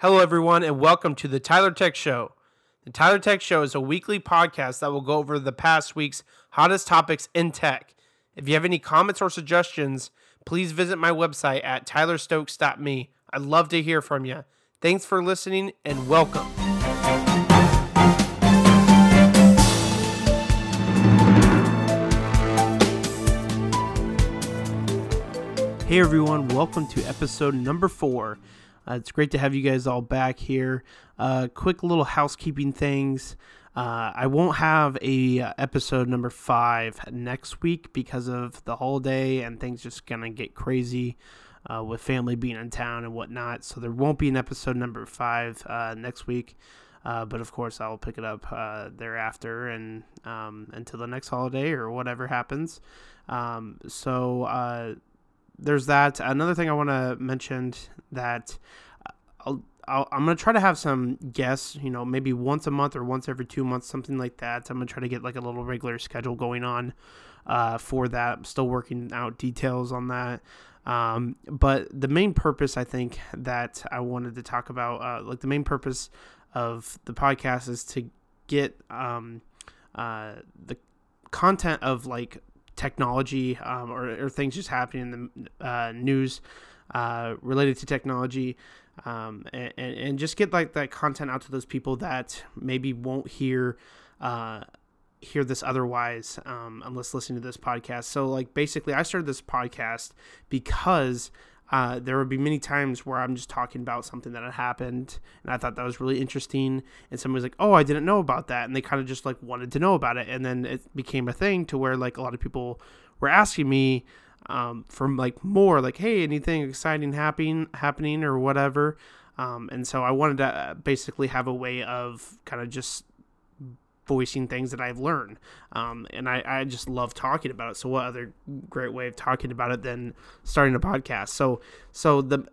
Hello, everyone, and welcome to the Tyler Tech Show. The Tyler Tech Show is a weekly podcast that will go over the past week's hottest topics in tech. If you have any comments or suggestions, please visit my website at tylerstokes.me. I'd love to hear from you. Thanks for listening and welcome. Hey everyone, welcome to episode number four. Uh, it's great to have you guys all back here. Uh, quick little housekeeping things. Uh, I won't have a uh, episode number five next week because of the holiday and things just gonna get crazy uh, with family being in town and whatnot. So there won't be an episode number five uh, next week. but of course, I'll pick it up thereafter and um, until the next holiday or whatever happens. Um, so there's that. Another thing I want to mention that uh, I'll, i am gonna try to have some guests. You know, maybe once a month or once every two months, something like that. I'm gonna try to get like a little regular schedule going on uh, for that. I'm still working out details on that. Um, but the main purpose, I think, that I wanted to talk about, uh, like the main purpose of the podcast is to get um, uh, the content of like technology um, or, or, things just happening in the uh, news uh, related to technology um, and, and, just get like that content out to those people that maybe won't hear uh, hear this otherwise um, unless listening to this podcast. So like basically i started this podcast because uh, there would be many times where I'm just talking about something that had happened, and I thought that was really interesting. And somebody was like, "Oh, I didn't know about that," and they kind of just like wanted to know about it. And then it became a thing to where like a lot of people were asking me um, for like more, like, "Hey, anything exciting happening, happening, or whatever." Um, and so I wanted to uh, basically have a way of kind of just voicing things that I've learned. Um, and I, I just love talking about it. So what other great way of talking about it than starting a podcast? So, so the,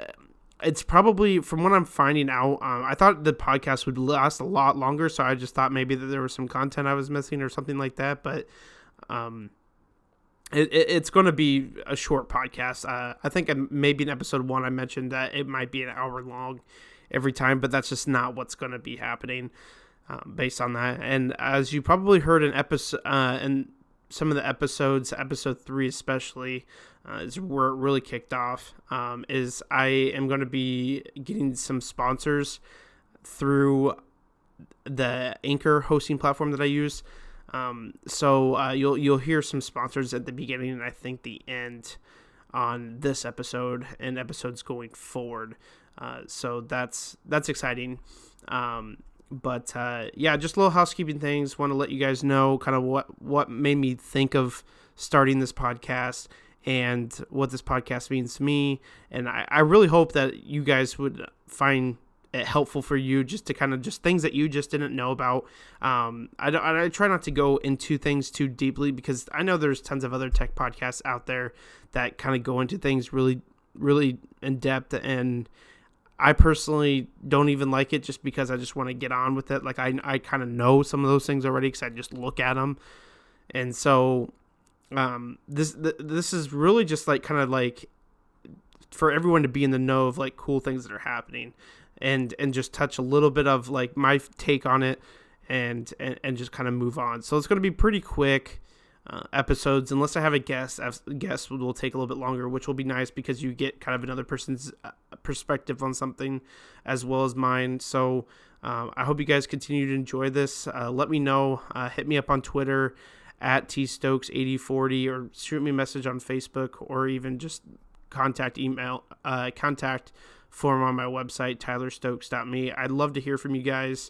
it's probably from what I'm finding out. Um, I thought the podcast would last a lot longer, so I just thought maybe that there was some content I was missing or something like that. But um, it, it, it's going to be a short podcast. Uh, I think maybe in episode one I mentioned that it might be an hour long every time, but that's just not what's going to be happening um, based on that. And as you probably heard in episode uh, in some of the episodes, episode three especially, uh, is where it really kicked off. Um, is I am going to be getting some sponsors through the Anchor hosting platform that I use. Um, so uh, you'll you'll hear some sponsors at the beginning and I think the end on this episode and episodes going forward. Uh, so that's that's exciting. Um, but uh, yeah, just little housekeeping things. Want to let you guys know kind of what what made me think of starting this podcast and what this podcast means to me. And I, I really hope that you guys would find it helpful for you just to kind of just things that you just didn't know about. Um, I, I try not to go into things too deeply because I know there's tons of other tech podcasts out there that kind of go into things really, really in depth and I personally don't even like it just because I just want to get on with it. Like I, I kind of know some of those things already because I just look at them, and so um, this th- this is really just like kind of like for everyone to be in the know of like cool things that are happening, and and just touch a little bit of like my take on it, and and, and just kind of move on. So it's going to be pretty quick uh, episodes unless I have a guest. Guest will take a little bit longer, which will be nice because you get kind of another person's uh, perspective on something as well as mine. So uh, I hope you guys continue to enjoy this. Uh, let me know. Uh, hit me up on Twitter at tstokes8040 or shoot me a message on Facebook or even just contact email uh, contact form on my website tylerstokes.me. I'd love to hear from you guys.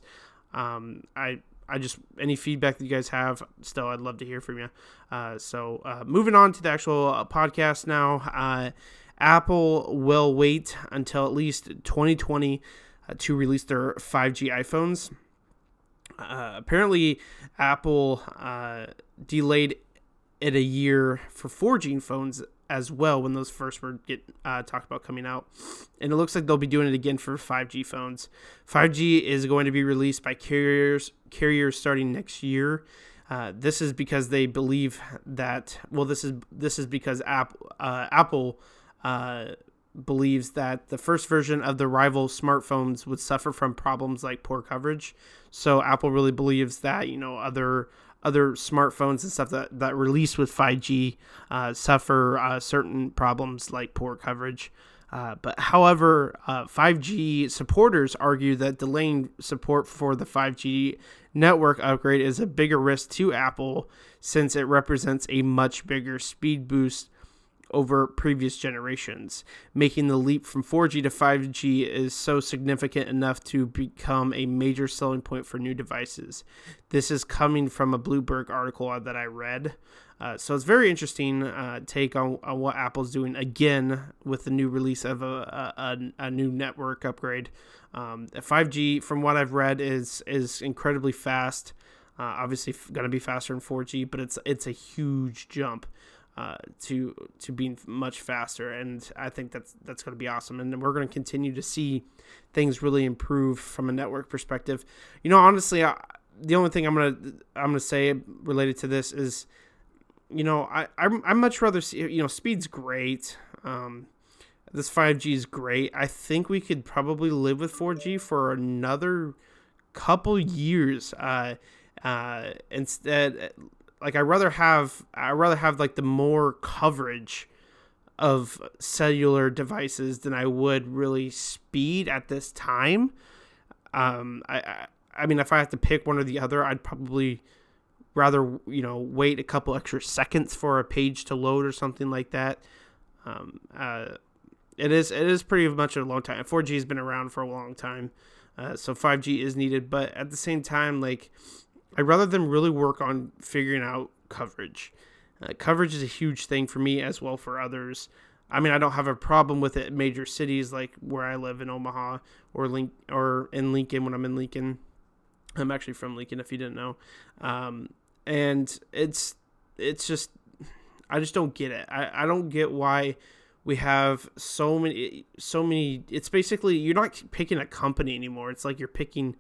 Um, I I just any feedback that you guys have, still I'd love to hear from you. Uh, so uh, moving on to the actual uh, podcast now. Uh, Apple will wait until at least 2020 uh, to release their 5G iPhones. Uh, apparently, Apple delayed it a year for 4G phones as well when those first were get uh, talked about coming out, and it looks like they'll be doing it again for 5G phones. 5G is going to be released by carriers carriers starting next year. Uh, this is because they believe that well, this is this is because App, uh, Apple uh, believes that the first version of the rival smartphones would suffer from problems like poor coverage. So Apple really believes that you know other other smartphones and stuff that that release with 5G uh, suffer uh, certain problems like poor coverage. Uh, but however, 5G uh, supporters argue that delaying support for the 5G network upgrade is a bigger risk to Apple since it represents a much bigger speed boost over previous generations. Making the leap from 4G to 5G is so significant enough to become a major selling point for new devices. This is coming from a Bloomberg article that I read. Uh, so it's very interesting uh, take on, on what Apple's doing again with the new release of a, a, a new network upgrade. Um, 5G, from what I've read, is is incredibly fast. Uh, obviously, going to be faster than 4G, but it's it's a huge jump uh, to to being much faster, and I think that's that's going to be awesome. And we're going to continue to see things really improve from a network perspective. You know, honestly, I, the only thing I'm gonna I'm gonna say related to this is, you know, I I'm, much rather see you know speed's great. Um, this 5G is great. I think we could probably live with 4G for another couple years. Uh, uh, instead, like I rather have I rather have like the more coverage of cellular devices than I would really speed at this time. Um, I, I I mean, if I have to pick one or the other, I'd probably rather you know wait a couple extra seconds for a page to load or something like that. Um, uh, it is it is pretty much a long time. 4G has been around for a long time, uh, so 5G is needed. But at the same time, like I'd rather them really work on figuring out coverage. Uh, coverage is a huge thing for me as well for others. I mean, I don't have a problem with it major cities like where I live in Omaha or Link or in Lincoln when I'm in Lincoln. I'm actually from Lincoln, if you didn't know. Um, and it's it's just I just don't get it. I, I don't get why we have so many so many it's basically you're not picking a company anymore. It's like you're picking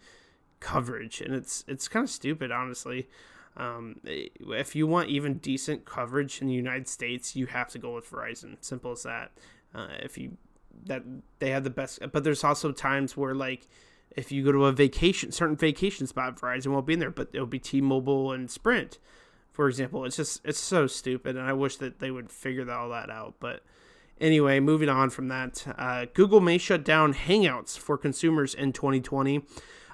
coverage, and it's it's kind of stupid, honestly. Um, if you want even decent coverage in the United States, you have to go with Verizon. Simple as that. Uh, if you that they have the best, but there's also times where like if you go to a vacation, certain vacation spot, Verizon won't be in there, but it'll be T-Mobile and Sprint, for example. It's just it's so stupid, and I wish that they would figure all that out. But anyway, moving on from that, uh, Google may shut down Hangouts for consumers in 2020.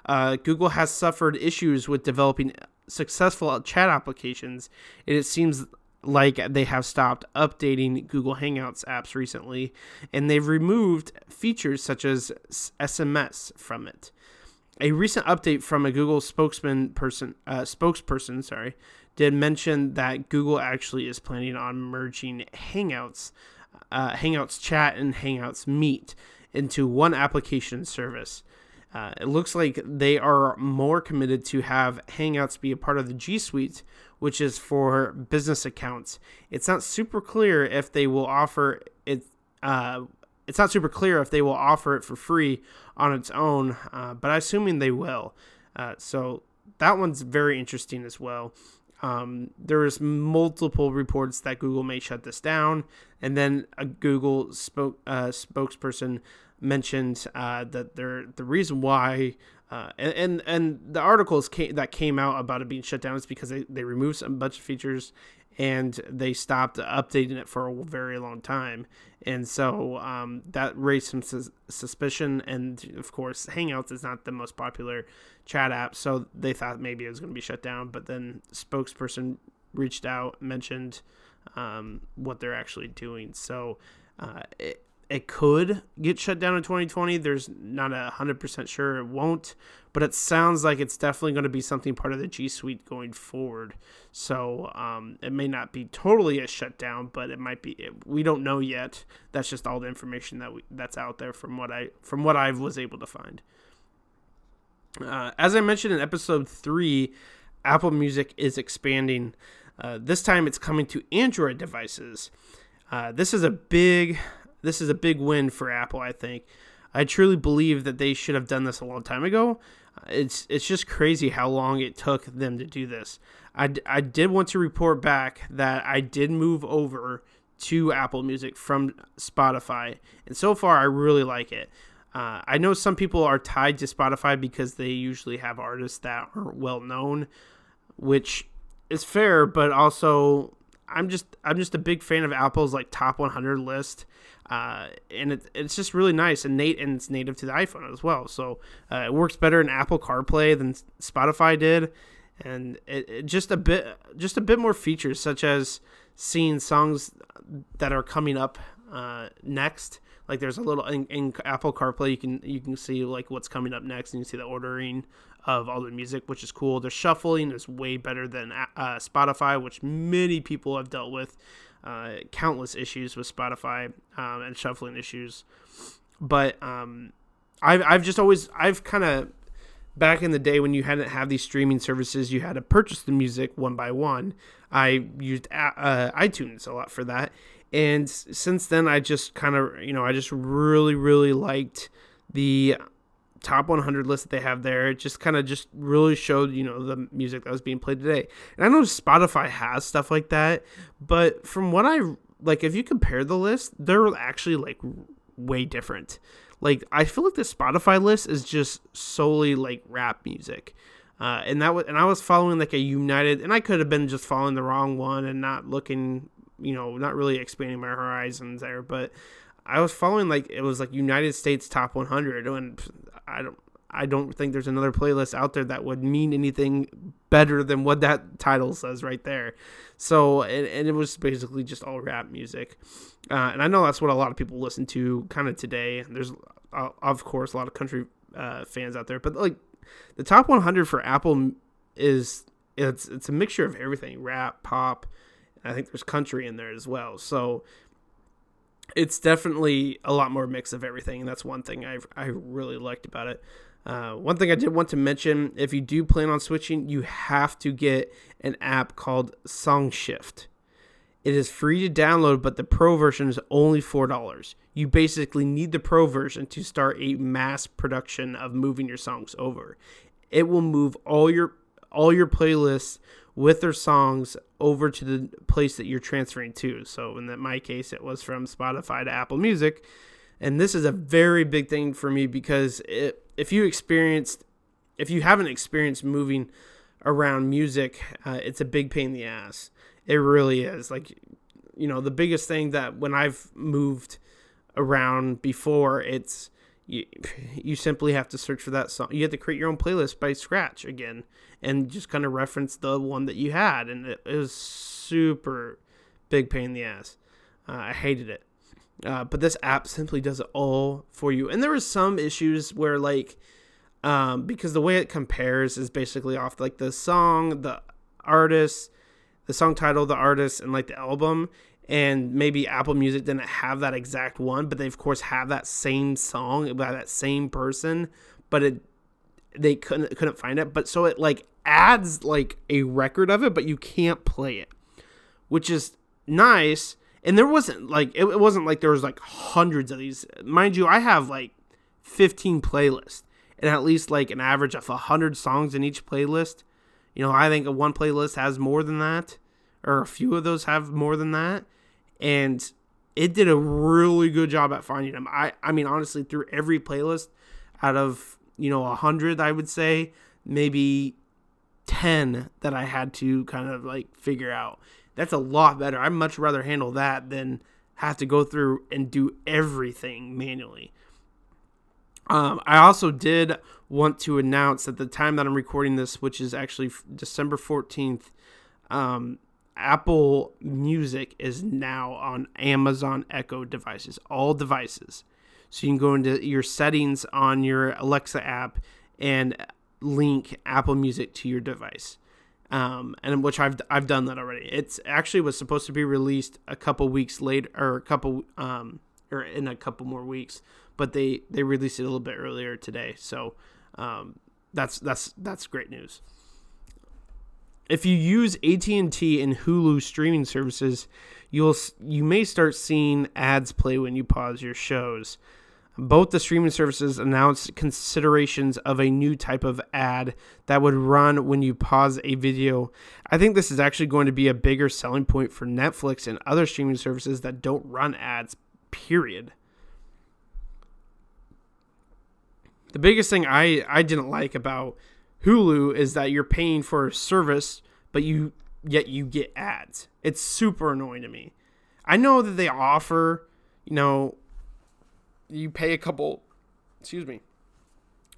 Uh, Google has suffered issues with developing successful chat applications, and it seems like they have stopped updating Google Hangouts apps recently, and they've removed features such as SMS from it. A recent update from a Google spokesman person, uh, spokesperson, sorry, did mention that Google actually is planning on merging Hangouts, uh, Hangouts Chat, and Hangouts Meet into one application service. Uh, it looks like they are more committed to have Hangouts be a part of the G Suite, which is for business accounts. It's not super clear if they will offer it. Uh, it's not super clear if they will offer it for free on its own, uh, but I'm assuming they will. Uh, so that one's very interesting as well. Um, there's multiple reports that Google may shut this down, and then a Google spoke uh, spokesperson mentioned uh, that they're the reason why uh, and, and, and the articles came, that came out about it being shut down is because they, they removed a bunch of features and they stopped updating it for a very long time. And so um, that raised some sus- suspicion and of course hangouts is not the most popular chat app so they thought maybe it was going to be shut down but then spokesperson reached out mentioned um, what they're actually doing. So uh, it, it could get shut down in 2020. There's not a hundred percent sure it won't, but it sounds like it's definitely going to be something part of the G Suite going forward. So um, it may not be totally a shutdown, but it might be. It, we don't know yet. That's just all the information that we, that's out there from what I from what I was able to find. Uh, as I mentioned in episode three, Apple Music is expanding. Uh, this time, it's coming to Android devices. Uh, this is a big this is a big win for Apple, I think. I truly believe that they should have done this a long time ago. It's it's just crazy how long it took them to do this. I, I did want to report back that I did move over to Apple Music from Spotify, and so far I really like it. Uh, I know some people are tied to Spotify because they usually have artists that are well known, which is fair, but also I'm just I'm just a big fan of Apple's like top 100 list, uh, and it, it's just really nice and Nate and it's native to the iPhone as well. So uh, it works better in Apple CarPlay than Spotify did, and it, it just a bit just a bit more features such as seeing songs that are coming up uh, next like there's a little in, in, Apple CarPlay you can you can see like what's coming up next and you see the ordering of all the music, which is cool. The shuffling is way better than uh, Spotify, which many people have dealt with. Uh, countless issues with Spotify um, and shuffling issues, but um, I've I've just always I've kind of back in the day when you hadn't have these streaming services, you had to purchase the music one by one. I used uh, iTunes a lot for that, and since then I just kind of you know I just really really liked the top 100 list that they have there. It just kind of just really showed, you know, the music that was being played today. And I know Spotify has stuff like that, but from what I like, if you compare the list, they're actually like way different. Like I feel like the Spotify list is just solely like rap music. Uh, and that was, and I was following like a United, and I could have been just following the wrong one and not looking, you know, not really expanding my horizons there. But I was following like it was like United States top 100, and I don't I don't think there's another playlist out there that would mean anything better than what that title says right there. So and, and it was basically just all rap music, uh, and I know that's what a lot of people listen to kind of today. There's uh, of course a lot of country uh, fans out there, but like the top 100 for Apple is it's it's a mixture of everything rap pop. I think there's country in there as well. So it's definitely a lot more mix of everything, and that's one thing I I really liked about it. Uh, one thing I did want to mention: if you do plan on switching, you have to get an app called SongShift. It is free to download, but the pro version is only four dollars. You basically need the pro version to start a mass production of moving your songs over. It will move all your all your playlists with their songs over to the place that you're transferring to. So in my case, it was from Spotify to Apple Music. And this is a very big thing for me because it, if you experienced, if you haven't experienced moving around music, uh, it's a big pain in the ass. It really is. Like, you know, the biggest thing that when I've moved around before, it's you, you simply have to search for that song. You have to create your own playlist by scratch again and just kind of reference the one that you had. And it, it was super big pain in the ass. Uh, I hated it. Uh, but this app simply does it all for you. And there was some issues where like, um, because the way it compares is basically off like the song, the artist, the song title, the artist, and like the album and maybe Apple Music didn't have that exact one, but they of course have that same song by that same person, but it they couldn't couldn't find it. But so it like adds like a record of it, but you can't play it, which is nice. And there wasn't like it, it wasn't like there was like hundreds of these. Mind you, I have like 15 playlists and at least like an average of 100 songs in each playlist. You know, I think one playlist has more than that or a few of those have more than that. And it did a really good job at finding them. I, I mean, honestly, through every playlist, out of you know a hundred, I would say maybe ten that I had to kind of like figure out. That's a lot better. I'd much rather handle that than have to go through and do everything manually. Um, I also did want to announce at the time that I'm recording this, which is actually December 14th, um, Apple Music is now on Amazon Echo devices, all devices. So you can go into your settings on your Alexa app and link Apple Music to your device. Um, and which I've I've done that already. It's actually was supposed to be released a couple weeks later, or a couple um, or in a couple more weeks, but they they released it a little bit earlier today. So um, that's that's that's great news if you use AT&T and Hulu streaming services, you'll you may start seeing ads play when you pause your shows. both the streaming services announced considerations of a new type of ad that would run when you pause a video. I think this is actually going to be a bigger selling point for Netflix and other streaming services that don't run ads, period. The biggest thing I, I didn't like about Hulu is that you're paying for a service, but you yet you get ads. It's super annoying to me. I know that they offer, you know, you pay a couple, excuse me,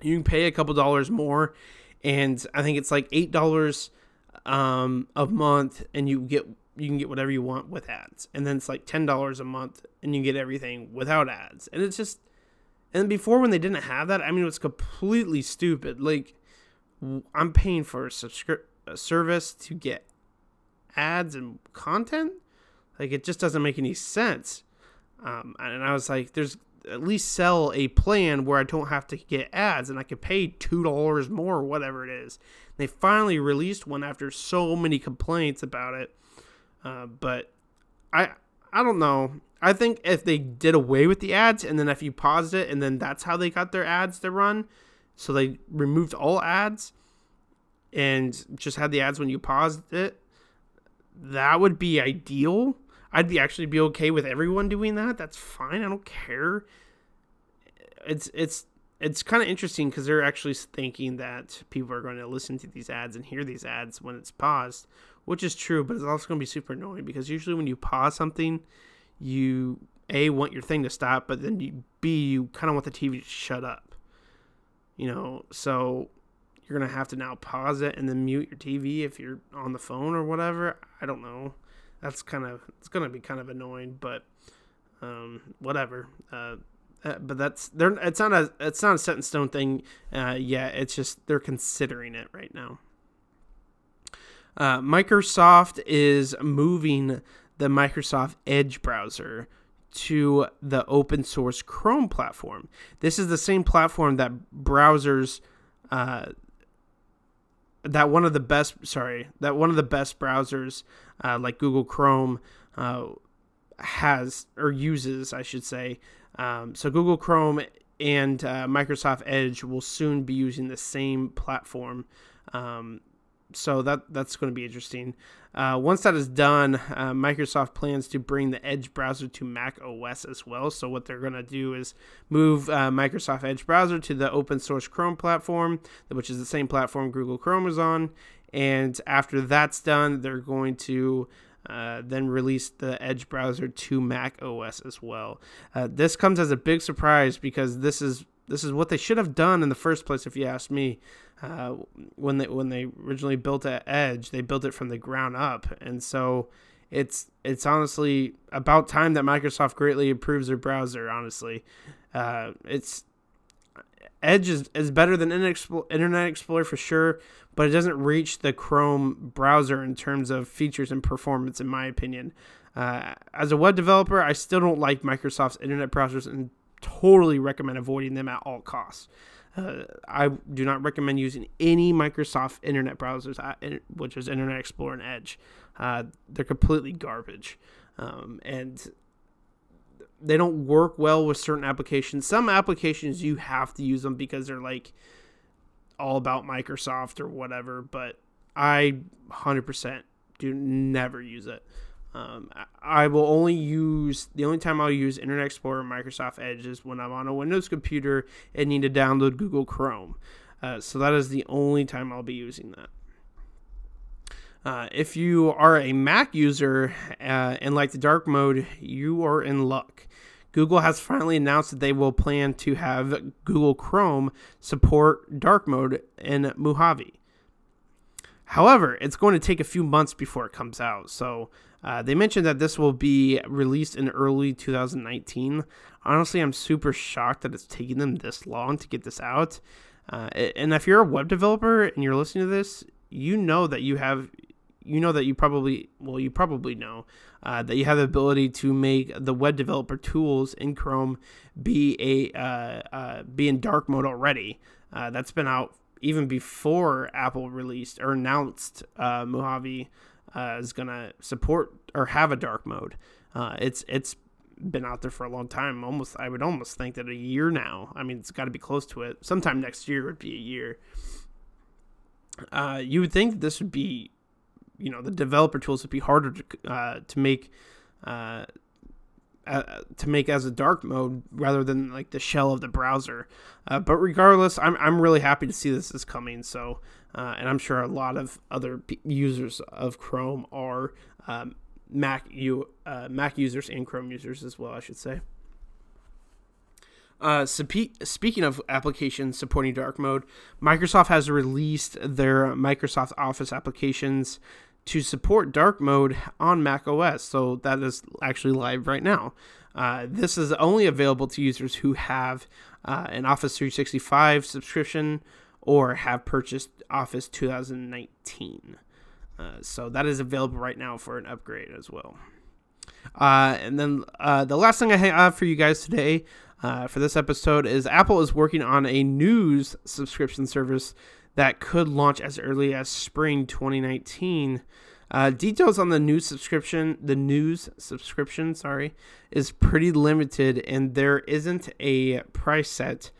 you can pay a couple dollars more, and I think it's like eight dollars um, a month, and you get you can get whatever you want with ads, and then it's like ten dollars a month, and you get everything without ads, and it's just, and before when they didn't have that, I mean, it was completely stupid. Like, I'm paying for a subscription service to get ads and content like it just doesn't make any sense um, and i was like there's at least sell a plan where I don't have to get ads and I could pay two dollars more or whatever it is. They finally released one after so many complaints about it. Uh, but I I don't know. I think if they did away with the ads and then if you paused it and then that's how they got their ads to run, so they removed all ads and just had the ads when you paused it, that would be ideal. I'd be actually be okay with everyone doing that. That's fine. I don't care. It's it's it's kind of interesting because they're actually thinking that people are going to listen to these ads and hear these ads when it's paused, which is true, but it's also going to be super annoying because usually when you pause something, you a want your thing to stop, but then you, b you kind of want the TV to shut up. You know, so you're gonna have to now pause it and then mute your TV if you're on the phone or whatever. I don't know that's kind of it's gonna be kind of annoying, but um, whatever. Uh, uh, but that's they're it's not a it's not a set in stone thing uh, yet. It's just they're considering it right now. Uh, Microsoft is moving the Microsoft Edge browser to the open source Chrome platform. This is the same platform that browsers uh, that one of the best sorry that one of the best browsers uh, like Google Chrome uh, has or uses I should say um, so Google Chrome and uh, Microsoft Edge will soon be using the same platform um, so that that's going to be interesting. Uh, once that is done, uh, Microsoft plans to bring the Edge browser to Mac OS as well. So what they're going to do is move uh, Microsoft Edge browser to the open source Chrome platform, which is the same platform Google Chrome is on. And after that's done, they're going to uh, then release the Edge browser to Mac OS as well. Uh, this comes as a big surprise because this is this is what they should have done in the first place, if you ask me. Uh, when they when they originally built Edge, they built it from the ground up, and so it's it's honestly about time that Microsoft greatly improves their browser. Honestly, uh, it's Edge is, is better than Internet Explorer for sure, but it doesn't reach the Chrome browser in terms of features and performance, in my opinion. Uh, as a web developer, I still don't like Microsoft's internet browsers and totally recommend avoiding them at all costs. Uh, I do not recommend using any Microsoft internet browsers, which is Internet Explorer and Edge. Uh, they're completely garbage. Um, and they don't work well with certain applications. Some applications you have to use them because they're like all about Microsoft or whatever, but I 100% do never use it. Um, I will only use the only time I'll use Internet Explorer Microsoft Edge is when I'm on a Windows computer and need to download Google Chrome. Uh, so that is the only time I'll be using that. Uh, if you are a Mac user uh, and like the dark mode, you are in luck. Google has finally announced that they will plan to have Google Chrome support dark mode in Mojave. However, it's going to take a few months before it comes out. So uh, they mentioned that this will be released in early 2019. Honestly, I'm super shocked that it's taking them this long to get this out. Uh, and if you're a web developer and you're listening to this, you know that you have, you know that you probably, well, you probably know uh, that you have the ability to make the web developer tools in Chrome be a uh, uh, be in dark mode already. Uh, that's been out even before Apple released or announced uh, Mojave uh, is gonna support or have a dark mode. Uh, it's it's been out there for a long time. Almost, I would almost think that a year now. I mean, it's got to be close to it. Sometime next year would be a year. Uh, you would think this would be, you know, the developer tools would be harder to uh, to make. Uh, uh, to make as a dark mode rather than like the shell of the browser. Uh, but regardless, I'm, I'm really happy to see this is coming. So, uh, and I'm sure a lot of other p- users of Chrome are um, Mac you uh, Mac users and Chrome users as well, I should say. Uh, speaking of applications supporting dark mode, Microsoft has released their Microsoft Office applications to support dark mode on Mac OS. So that is actually live right now. Uh, this is only available to users who have uh, an Office 365 subscription or have purchased Office 2019. Uh, so that is available right now for an upgrade as well. Uh, and then uh, the last thing I have for you guys today uh, for this episode is Apple is working on a news subscription service that could launch as early as spring 2019. Uh, details on the new subscription, the news subscription, sorry, is pretty limited, and there isn't a price set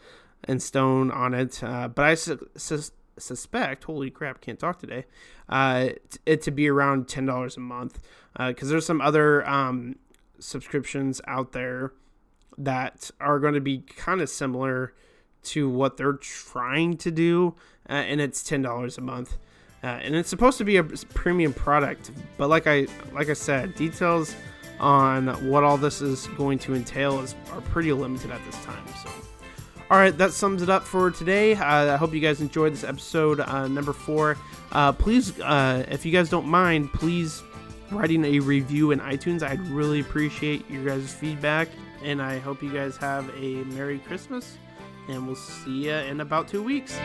in stone on it. Uh, but I su- su- suspect, holy crap, can't talk today, uh, it to be around ten dollars a month. Because uh, there's some other um, subscriptions out there that are going to be kind of similar to what they're trying to do, uh, and it's ten dollars a month. Uh, and it's supposed to be a premium product, but like I like I said, details on what all this is going to entail is are pretty limited at this time. So. All right, that sums it up for today. Uh, I hope you guys enjoyed this episode uh, number four. Uh, please, uh, if you guys don't mind, please writing a review in iTunes. I'd really appreciate your guys' feedback, and I hope you guys have a Merry Christmas and we'll see you in about two weeks.